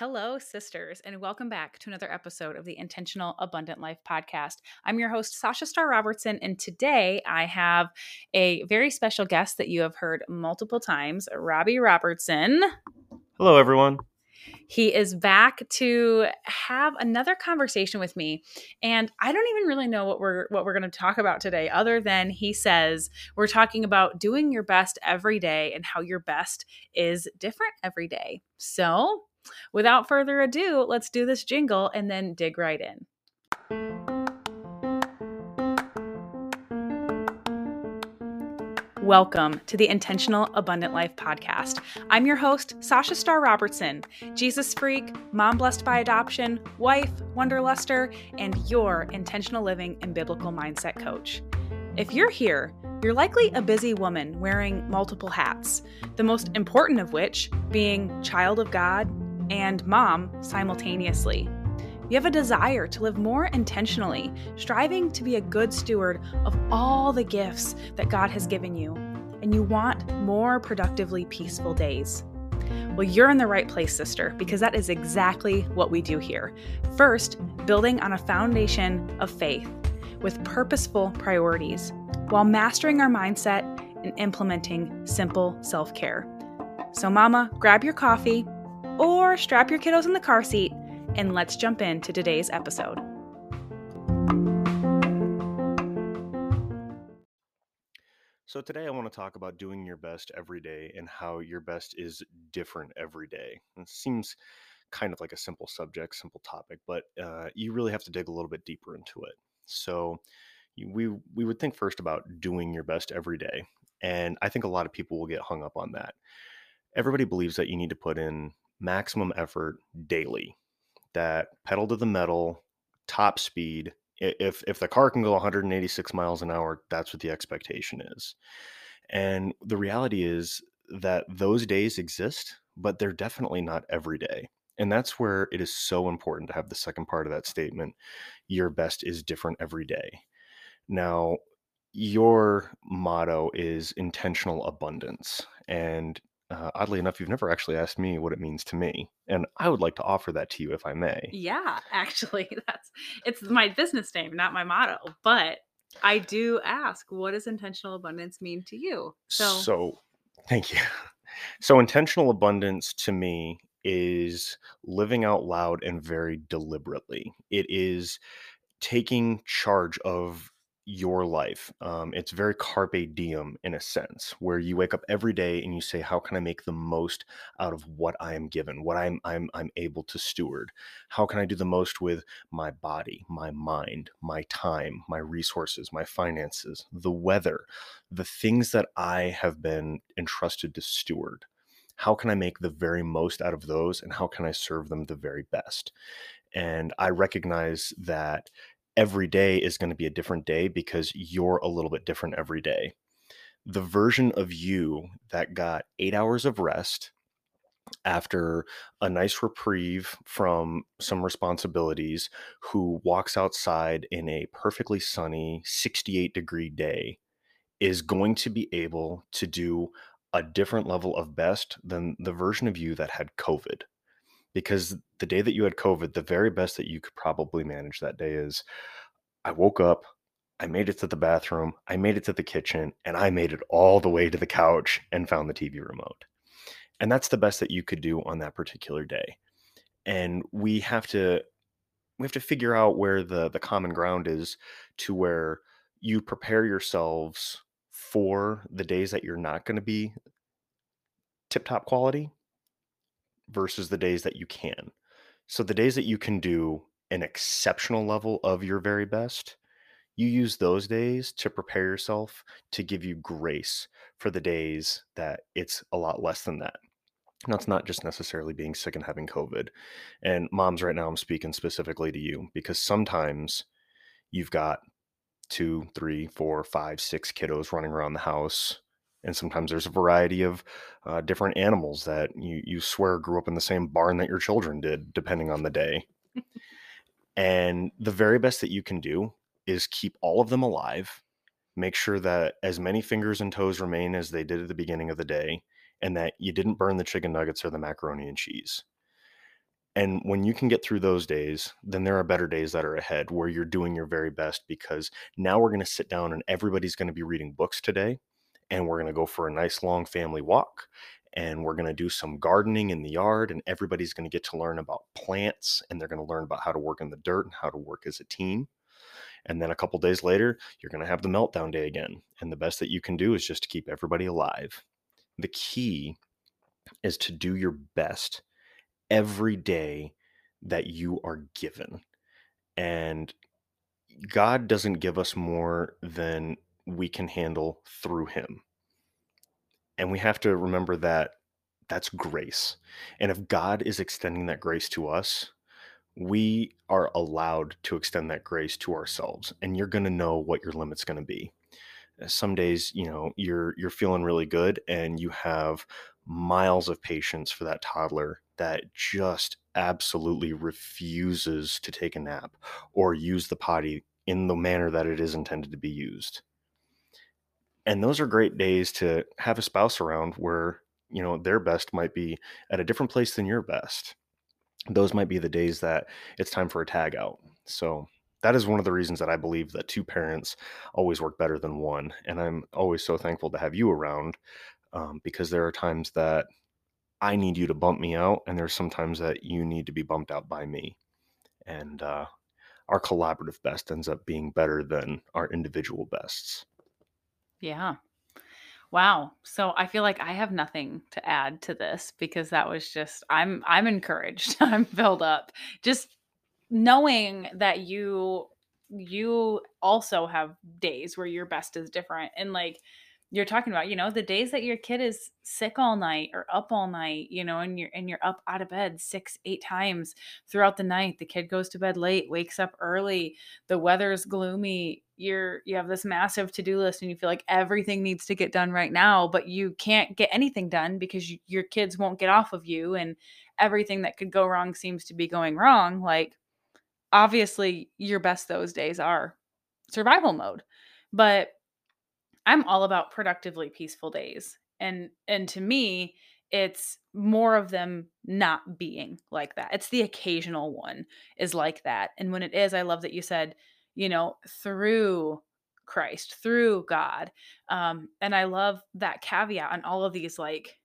Hello, sisters, and welcome back to another episode of the Intentional Abundant Life podcast. I'm your host, Sasha Star Robertson, and today I have a very special guest that you have heard multiple times, Robbie Robertson. Hello, everyone. He is back to have another conversation with me, and I don't even really know what we're what we're going to talk about today, other than he says we're talking about doing your best every day and how your best is different every day. So Without further ado, let's do this jingle and then dig right in. Welcome to the Intentional Abundant Life podcast. I'm your host, Sasha Star Robertson, Jesus freak, mom blessed by adoption, wife, wanderluster, and your intentional living and biblical mindset coach. If you're here, you're likely a busy woman wearing multiple hats, the most important of which being child of God, and mom simultaneously. You have a desire to live more intentionally, striving to be a good steward of all the gifts that God has given you, and you want more productively peaceful days. Well, you're in the right place, sister, because that is exactly what we do here. First, building on a foundation of faith with purposeful priorities, while mastering our mindset and implementing simple self care. So, Mama, grab your coffee or strap your kiddos in the car seat and let's jump into today's episode. So, today I want to talk about doing your best every day and how your best is different every day. It seems kind of like a simple subject, simple topic, but uh, you really have to dig a little bit deeper into it. So, we, we would think first about doing your best every day. And I think a lot of people will get hung up on that. Everybody believes that you need to put in maximum effort daily. That pedal to the metal, top speed. If if the car can go 186 miles an hour, that's what the expectation is. And the reality is that those days exist, but they're definitely not every day. And that's where it is so important to have the second part of that statement your best is different every day. Now, your motto is intentional abundance. And uh, oddly enough, you've never actually asked me what it means to me, and I would like to offer that to you if I may. Yeah, actually, that's it's my business name, not my motto, but I do ask, what does intentional abundance mean to you? So, so thank you. So, intentional abundance to me is living out loud and very deliberately. It is taking charge of your life. Um, it's very carpe diem in a sense, where you wake up every day and you say, "How can I make the most out of what I am given, what I'm I'm I'm able to steward? How can I do the most with my body, my mind, my time, my resources, my finances, the weather, the things that I have been entrusted to steward? How can I make the very most out of those, and how can I serve them the very best?" And I recognize that every day is going to be a different day because you're a little bit different every day. The version of you that got eight hours of rest after a nice reprieve from some responsibilities, who walks outside in a perfectly sunny 68 degree day, is going to be able to do a different level of best than the version of you that had COVID because the day that you had COVID, the very best that you could probably manage that day is I woke up, I made it to the bathroom, I made it to the kitchen, and I made it all the way to the couch and found the TV remote. And that's the best that you could do on that particular day. And we have to we have to figure out where the the common ground is to where you prepare yourselves for the days that you're not going to be tip top quality versus the days that you can. So the days that you can do an exceptional level of your very best, you use those days to prepare yourself to give you grace for the days that it's a lot less than that. That's not just necessarily being sick and having COVID. And moms, right now, I'm speaking specifically to you because sometimes you've got two, three, four, five, six kiddos running around the house and sometimes there's a variety of uh, different animals that you you swear grew up in the same barn that your children did, depending on the day. and the very best that you can do is keep all of them alive, make sure that as many fingers and toes remain as they did at the beginning of the day, and that you didn't burn the chicken nuggets or the macaroni and cheese. And when you can get through those days, then there are better days that are ahead where you're doing your very best because now we're going to sit down and everybody's going to be reading books today. And we're going to go for a nice long family walk. And we're going to do some gardening in the yard. And everybody's going to get to learn about plants and they're going to learn about how to work in the dirt and how to work as a team. And then a couple days later, you're going to have the meltdown day again. And the best that you can do is just to keep everybody alive. The key is to do your best every day that you are given. And God doesn't give us more than we can handle through Him. And we have to remember that that's grace. And if God is extending that grace to us, we are allowed to extend that grace to ourselves. And you're going to know what your limit's going to be. Uh, some days, you know, you're you're feeling really good and you have miles of patience for that toddler that just absolutely refuses to take a nap or use the potty in the manner that it is intended to be used. And those are great days to have a spouse around where, you know, their best might be at a different place than your best. Those might be the days that it's time for a tag out. So that is one of the reasons that I believe that two parents always work better than one. And I'm always so thankful to have you around um, because there are times that I need you to bump me out, and there's sometimes that you need to be bumped out by me. And uh, our collaborative best ends up being better than our individual bests. Yeah. Wow. So I feel like I have nothing to add to this because that was just I'm I'm encouraged. I'm filled up. Just knowing that you you also have days where your best is different and like you're talking about, you know, the days that your kid is sick all night or up all night, you know, and you're and you're up out of bed six, eight times throughout the night. The kid goes to bed late, wakes up early, the weather's gloomy, you're you have this massive to-do list and you feel like everything needs to get done right now, but you can't get anything done because you, your kids won't get off of you and everything that could go wrong seems to be going wrong. Like obviously your best those days are survival mode. But I'm all about productively peaceful days. And and to me, it's more of them not being like that. It's the occasional one is like that. And when it is, I love that you said, you know, through Christ, through God. Um, and I love that caveat on all of these like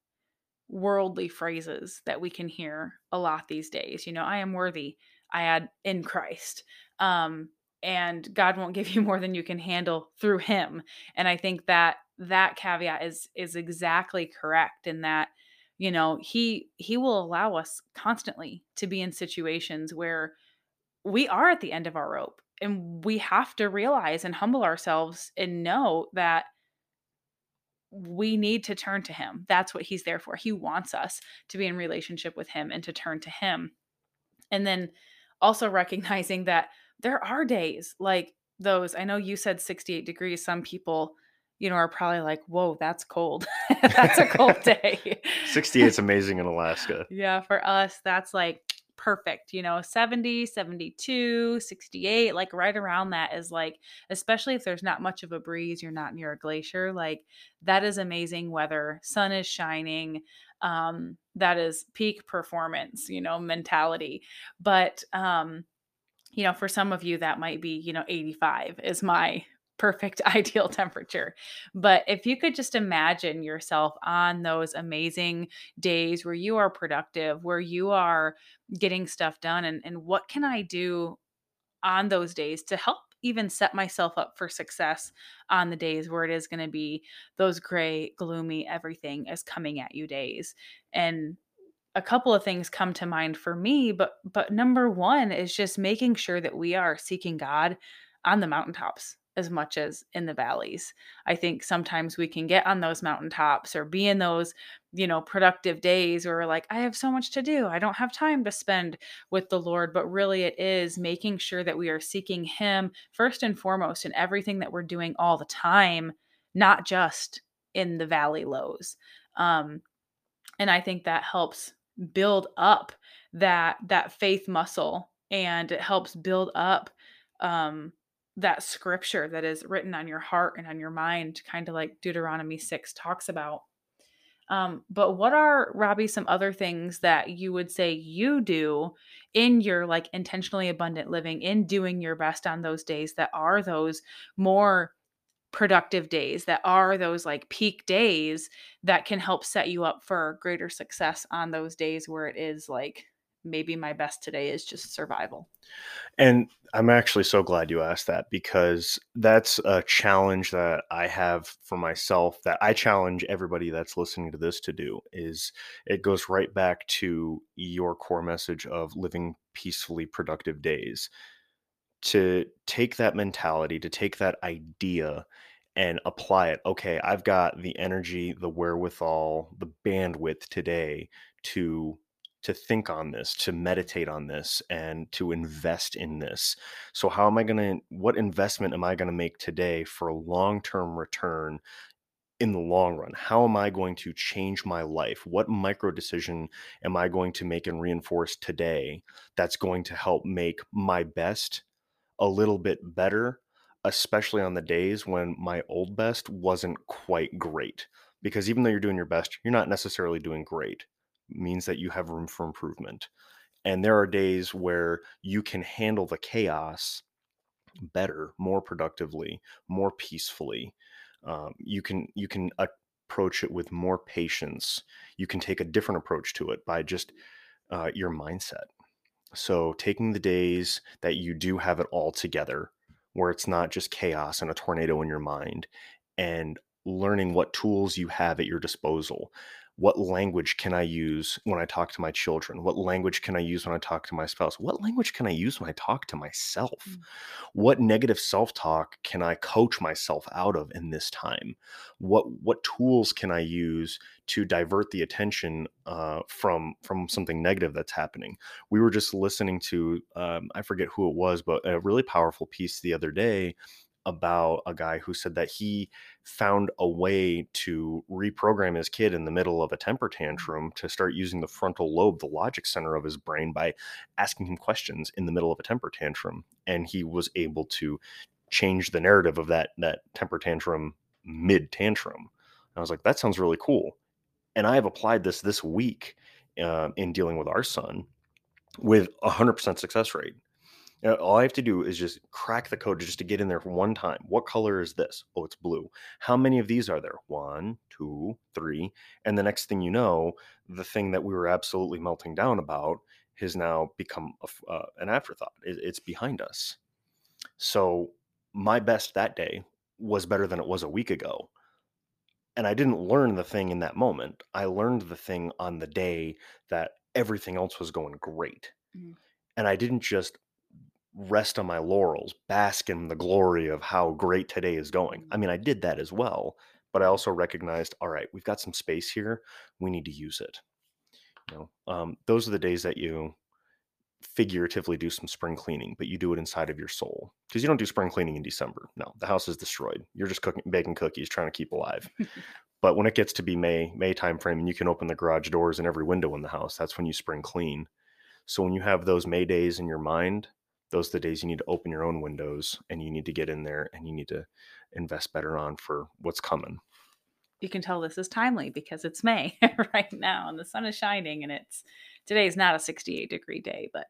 worldly phrases that we can hear a lot these days. You know, I am worthy. I add in Christ. Um, and God won't give you more than you can handle through him. And I think that that caveat is is exactly correct in that you know, he he will allow us constantly to be in situations where we are at the end of our rope and we have to realize and humble ourselves and know that we need to turn to him. That's what he's there for. He wants us to be in relationship with him and to turn to him. And then also recognizing that there are days like those. I know you said 68 degrees. Some people, you know, are probably like, whoa, that's cold. that's a cold day. 68 is amazing in Alaska. Yeah, for us, that's like perfect. You know, 70, 72, 68, like right around that is like, especially if there's not much of a breeze, you're not near a glacier, like that is amazing weather. Sun is shining. Um, that is peak performance, you know, mentality. But um, you know, for some of you, that might be, you know, 85 is my perfect ideal temperature. But if you could just imagine yourself on those amazing days where you are productive, where you are getting stuff done, and, and what can I do on those days to help even set myself up for success on the days where it is going to be those gray, gloomy, everything is coming at you days. And a couple of things come to mind for me but but number 1 is just making sure that we are seeking God on the mountaintops as much as in the valleys. I think sometimes we can get on those mountaintops or be in those, you know, productive days where we're like, I have so much to do. I don't have time to spend with the Lord. But really, it is making sure that we are seeking Him first and foremost in everything that we're doing all the time, not just in the valley lows. Um, and I think that helps build up that that faith muscle and it helps build up um that scripture that is written on your heart and on your mind kind of like Deuteronomy 6 talks about. Um, but what are Robbie some other things that you would say you do in your like intentionally abundant living, in doing your best on those days that are those more productive days, that are those like peak days that can help set you up for greater success on those days where it is like maybe my best today is just survival. And I'm actually so glad you asked that because that's a challenge that I have for myself that I challenge everybody that's listening to this to do is it goes right back to your core message of living peacefully productive days. To take that mentality, to take that idea and apply it. Okay, I've got the energy, the wherewithal, the bandwidth today to to think on this, to meditate on this, and to invest in this. So, how am I going to, what investment am I going to make today for a long term return in the long run? How am I going to change my life? What micro decision am I going to make and reinforce today that's going to help make my best a little bit better, especially on the days when my old best wasn't quite great? Because even though you're doing your best, you're not necessarily doing great means that you have room for improvement. And there are days where you can handle the chaos better, more productively, more peacefully. Um, you can you can approach it with more patience. You can take a different approach to it by just uh, your mindset. So taking the days that you do have it all together, where it's not just chaos and a tornado in your mind, and learning what tools you have at your disposal what language can I use when I talk to my children? What language can I use when I talk to my spouse? What language can I use when I talk to myself? Mm. What negative self-talk can I coach myself out of in this time? What what tools can I use to divert the attention uh, from from something negative that's happening? We were just listening to um, I forget who it was, but a really powerful piece the other day about a guy who said that he found a way to reprogram his kid in the middle of a temper mm. tantrum to start using the frontal lobe, the logic center of his brain, by asking him questions in the middle of a temper tantrum. And he was able to change the narrative of that that temper tantrum mid tantrum. I was like, that sounds really cool. And I have applied this this week uh, in dealing with our son with a hundred percent success rate. All I have to do is just crack the code just to get in there one time. What color is this? Oh, it's blue. How many of these are there? One, two, three. And the next thing you know, the thing that we were absolutely melting down about has now become a, uh, an afterthought. It, it's behind us. So my best that day was better than it was a week ago. And I didn't learn the thing in that moment. I learned the thing on the day that everything else was going great. Mm-hmm. And I didn't just rest on my laurels, bask in the glory of how great today is going. I mean, I did that as well, but I also recognized, all right, we've got some space here. We need to use it. You know, um, those are the days that you figuratively do some spring cleaning, but you do it inside of your soul because you don't do spring cleaning in December. No, the house is destroyed. You're just cooking, baking cookies, trying to keep alive. but when it gets to be May, May timeframe, and you can open the garage doors and every window in the house, that's when you spring clean. So when you have those May days in your mind, those are the days you need to open your own windows and you need to get in there and you need to invest better on for what's coming. You can tell this is timely because it's May right now and the sun is shining and it's today is not a 68 degree day, but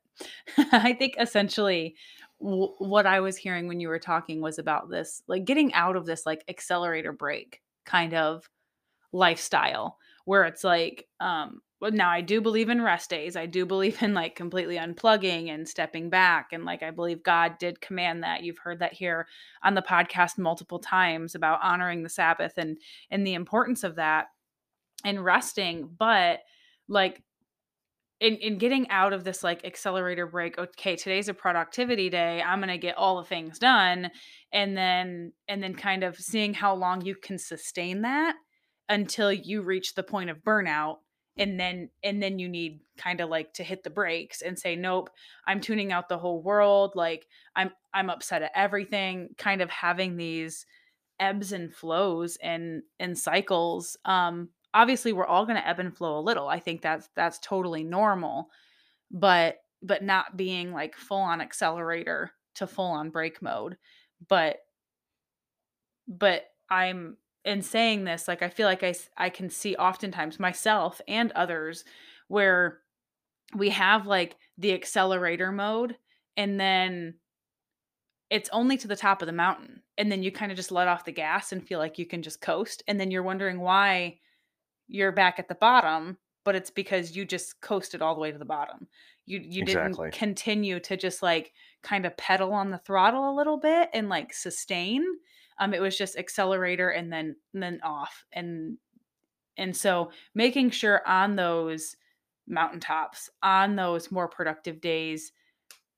I think essentially what I was hearing when you were talking was about this like getting out of this like accelerator brake kind of lifestyle where it's like um well now i do believe in rest days. I do believe in like completely unplugging and stepping back and like i believe god did command that. You've heard that here on the podcast multiple times about honoring the sabbath and and the importance of that and resting but like in, in getting out of this like accelerator brake okay today's a productivity day. I'm going to get all the things done and then and then kind of seeing how long you can sustain that until you reach the point of burnout and then and then you need kind of like to hit the brakes and say nope i'm tuning out the whole world like i'm i'm upset at everything kind of having these ebbs and flows and and cycles um obviously we're all going to ebb and flow a little i think that's that's totally normal but but not being like full on accelerator to full on brake mode but but i'm in saying this, like I feel like I I can see oftentimes myself and others where we have like the accelerator mode and then it's only to the top of the mountain and then you kind of just let off the gas and feel like you can just coast and then you're wondering why you're back at the bottom but it's because you just coasted all the way to the bottom you you Exactly. didn't continue to just like kind of pedal on the throttle a little bit and like sustain um it was just accelerator and then and then off and and so making sure on those mountaintops on those more productive days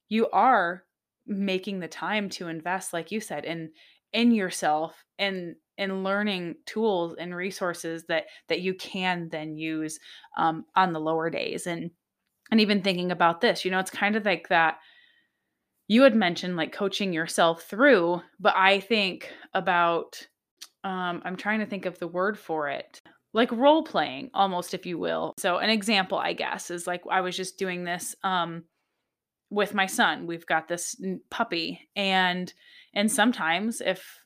you are making the time to invest like you said in in yourself and in learning tools and resources that that you can then use um, on the lower days and and even thinking about this you know it's kind of like that you had mentioned like coaching yourself through but i think about um, i'm trying to think of the word for it like role playing almost if you will so an example i guess is like i was just doing this um, with my son. We've got this puppy and and sometimes if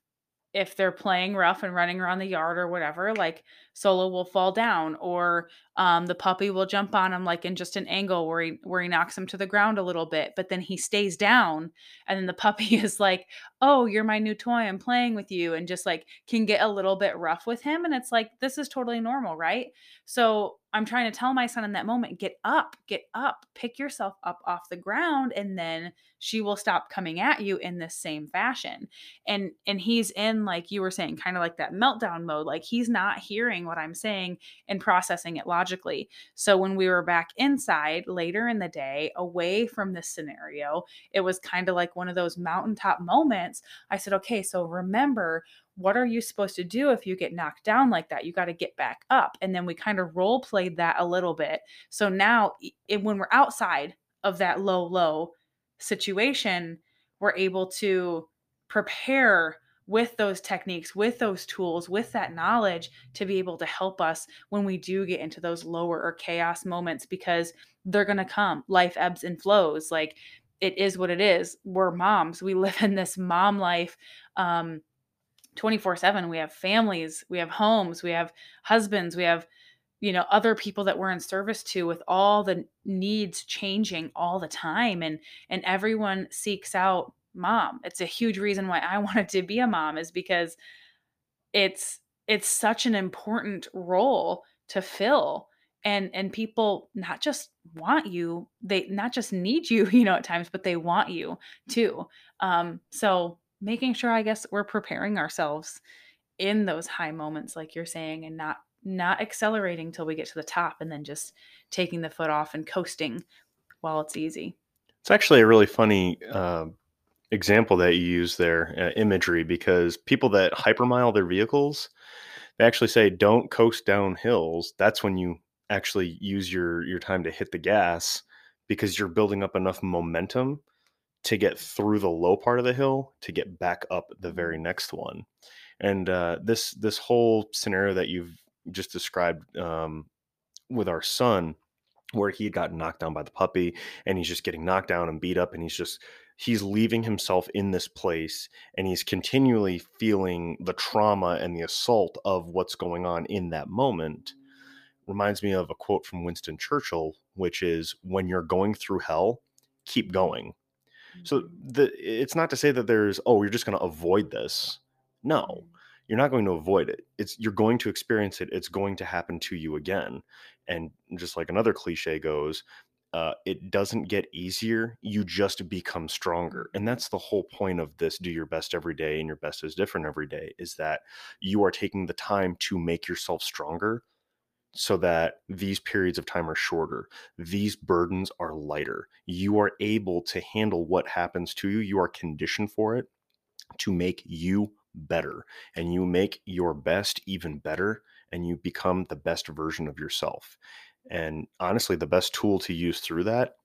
if they're playing rough and running around the yard or whatever, like Solo will fall down or um, the puppy will jump on him like in just an angle where he where he knocks him to the ground a little bit, but then he stays down and then the puppy is like, "Oh, you're my new toy. I'm playing with you," and just like can get a little bit rough with him and it's like this is totally normal, right? So I'm trying to tell my son in that moment, get up, get up, pick yourself up off the ground, and then she will stop coming at you in this same fashion. And and he's in like you were saying, kind of like that meltdown mode. Like he's not hearing what I'm saying and processing it logically. So when we were back inside later in the day, away from this scenario, it was kind of like one of those mountaintop moments. I said, okay, so remember what are you supposed to do if you get knocked down like that? You got to get back up. And then we kind of role played that a little bit. So now, it, when we're outside of that low, low situation, we're able to prepare with those techniques, with those tools, with that knowledge to be able to help us when we do get into those lower or chaos moments because they're going to come. Life ebbs and flows. Like it is what it is. We're moms. We live in this mom life. Um, 24 7 we have families we have homes we have husbands we have you know other people that we're in service to with all the needs changing all the time and and everyone seeks out mom it's a huge reason why i wanted to be a mom is because it's it's such an important role to fill and and people not just want you they not just need you you know at times but they want you too um so making sure I guess we're preparing ourselves in those high moments like you're saying and not not accelerating till we get to the top and then just taking the foot off and coasting while it's easy. It's actually a really funny uh, example that you use there, uh, imagery, because people that hypermile their vehicles, they actually say don't coast down hills. That's when you actually use your your time to hit the gas because you're building up enough momentum to get through the low part of the hill to get back up the very mm-hmm. next one. And uh, this this whole scenario that you've just described um, with our son, where he got knocked down by the puppy, and he's just getting knocked down and beat up, and he's just he's leaving himself in this place, and he's continually feeling the trauma and the assault of what's going on in that moment. Reminds me of a quote from Winston Churchill, which is, "When you're going through hell, keep going." So the it's not to say that there's oh you're just going to avoid this. No, mm-hmm. you're not going to avoid it. It's you're going to experience it. It's going to happen to you again. And just like another cliche goes, uh, it doesn't get easier. You just become stronger. And that's the whole point of this do your best every day, and your best is different every day, is that you are taking the time to make yourself stronger so that these periods of time are shorter. These burdens are lighter. You are able to handle what happens to you. You are conditioned for it to make you better. And you make your best even better, and you become the best version of yourself. And honestly, the best tool to use through that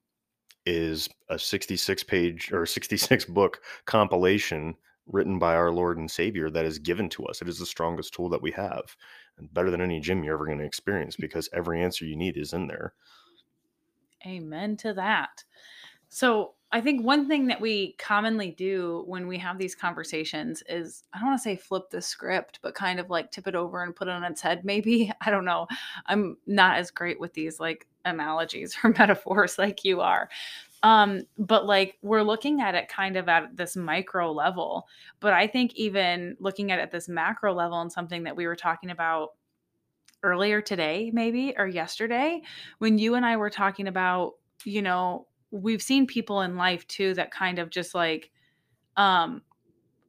is a 66 page or 66 book compilation written by our Lord and Savior that is given to us. It is the strongest tool that we have and better than any gym you're ever going to experience mm. because every answer you need is in there. Amen to that. So, I think one thing that we commonly do when we have these conversations is I don't want to say flip the script, but kind of like tip it over and put it on its head, maybe. I don't know. I'm not as great with these like analogies or metaphors like you are. Um, but like we're looking at it kind of at this micro level. But I think even looking at it at this macro level and something that we were talking about earlier today, maybe, or yesterday, when you and I were talking about, you know, we've seen people in life too that kind of just like um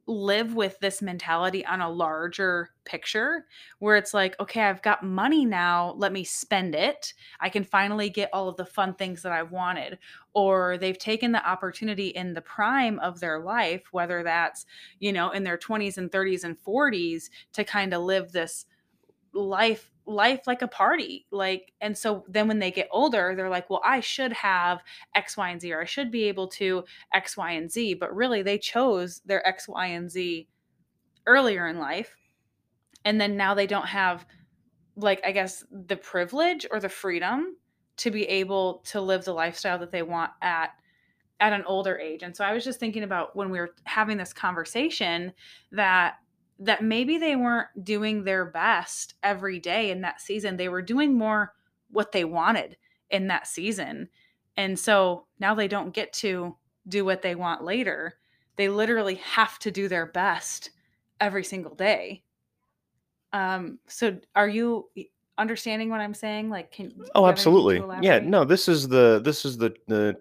live with this mentality on a larger picture where it's like, okay, I've got money now, let me spend it. I can finally get all of the fun things that I wanted. Or they've taken the opportunity in the prime of their life, whether that's, you know, in their 20s and 30s and 40s, to kind of live this life life like a party like and so then when they get older they're like well i should have x y and z or i should be able to x y and z but really they chose their x y and z earlier in life and then now they don't have like i guess the privilege or the freedom to be able to live the lifestyle that they want at at an older age and so i was just thinking about when we were having this conversation that that maybe they weren't doing their best every day in that season. They were doing more what they wanted in that season. And so now they don't get to do what they want later. They literally have to do their best every single day. Um so are you understanding what I'm saying? Like can Oh, absolutely. Yeah, no, this is the this is the the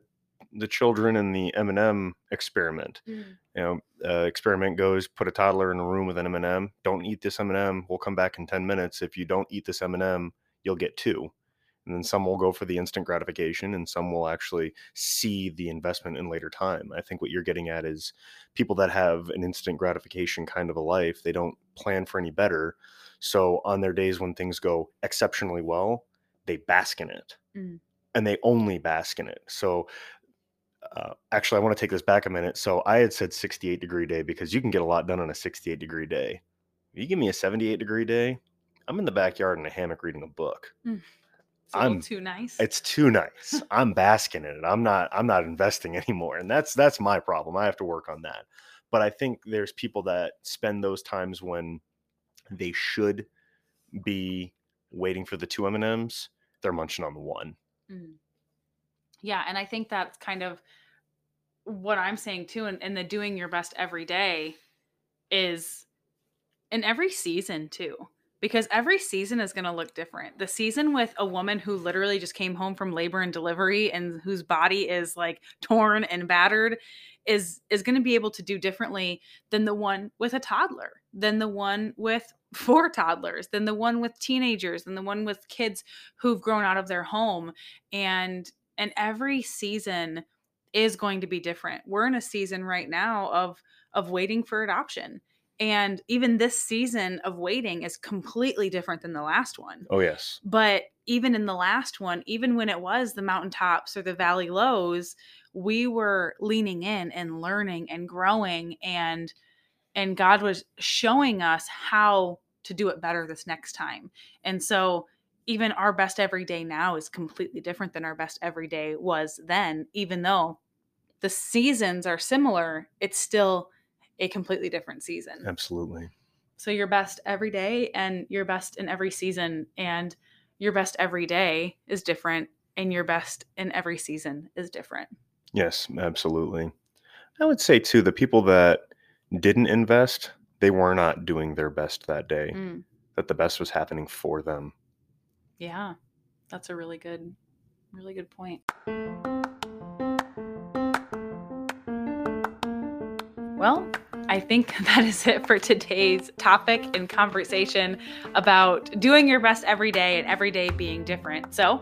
the children in the M&M experiment. Mm. You know, uh, experiment goes put a toddler in a room with an M&M. Don't eat this M&M. We'll come back in ten minutes. If you don't eat this M&M, you'll get two. And then some will go for the instant gratification, and some will actually see the investment in later time. I think what you're getting at is people that have an instant gratification kind of a life. They don't plan for any better. So on their days when things go exceptionally well, they bask in it. Mm and they only bask in it. So uh, actually, I want to take this back a minute. So I had said 68 degree day because you can get a lot done on a 68 degree day. If you give me a 78 degree day, I'm in the backyard in a hammock reading a book. Mm. I'm too nice. It's too nice. I'm basking in it. I'm not. I'm not investing anymore, and that's that's my problem. I have to work on that. But I think there's people that spend those times when they should be waiting for the two M and M's. They're munching on the one. Mm. Yeah, and I think that's kind of what I'm saying too, and, and the doing your best every day is in every season too because every season is going to look different. The season with a woman who literally just came home from labor and delivery and whose body is like torn and battered is is going to be able to do differently than the one with a toddler, than the one with four toddlers, than the one with teenagers, than the one with kids who've grown out of their home and and every season is going to be different. We're in a season right now of of waiting for adoption. And even this season of waiting is completely different than the last one. Oh yes. But even in the last one, even when it was the mountaintops or the valley lows, we were leaning in and learning and growing and and God was showing us how to do it better this next time. And so even our best every day now is completely different than our best every day was then even though the seasons are similar it's still a completely different season. Absolutely. So your best every day and your best in every season and your best every day is different and your best in every season is different. Yes absolutely. I would say too the people that didn't invest they were not doing their best that day mm. that the best was happening for them yeah, that's a really good, really good point. Well, I think that is it for today's topic and conversation about doing your best every day and every day being different. So,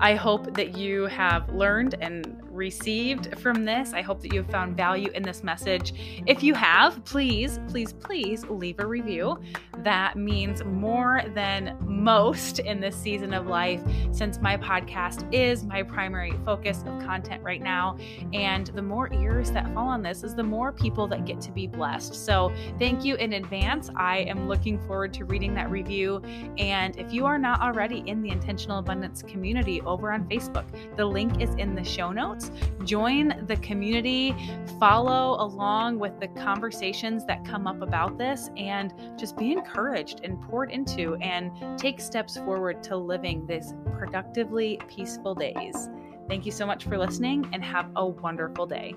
I hope that you have learned and received from this. I hope that you have found value in this message. If you have, please, please, please leave a review. That means more than most in this season of life since my podcast is my primary focus of content right now. And the more ears that fall on this is the more people that get to be blessed. So thank you in advance. I am looking forward to reading that review. And if you are not already in the Intentional Abundance community over on Facebook. The link is in the show notes. Join the community, follow along with the conversations that come up about this, and just be encouraged and poured into and take steps forward to living these productively peaceful days. Thank you so much for listening and have a wonderful day.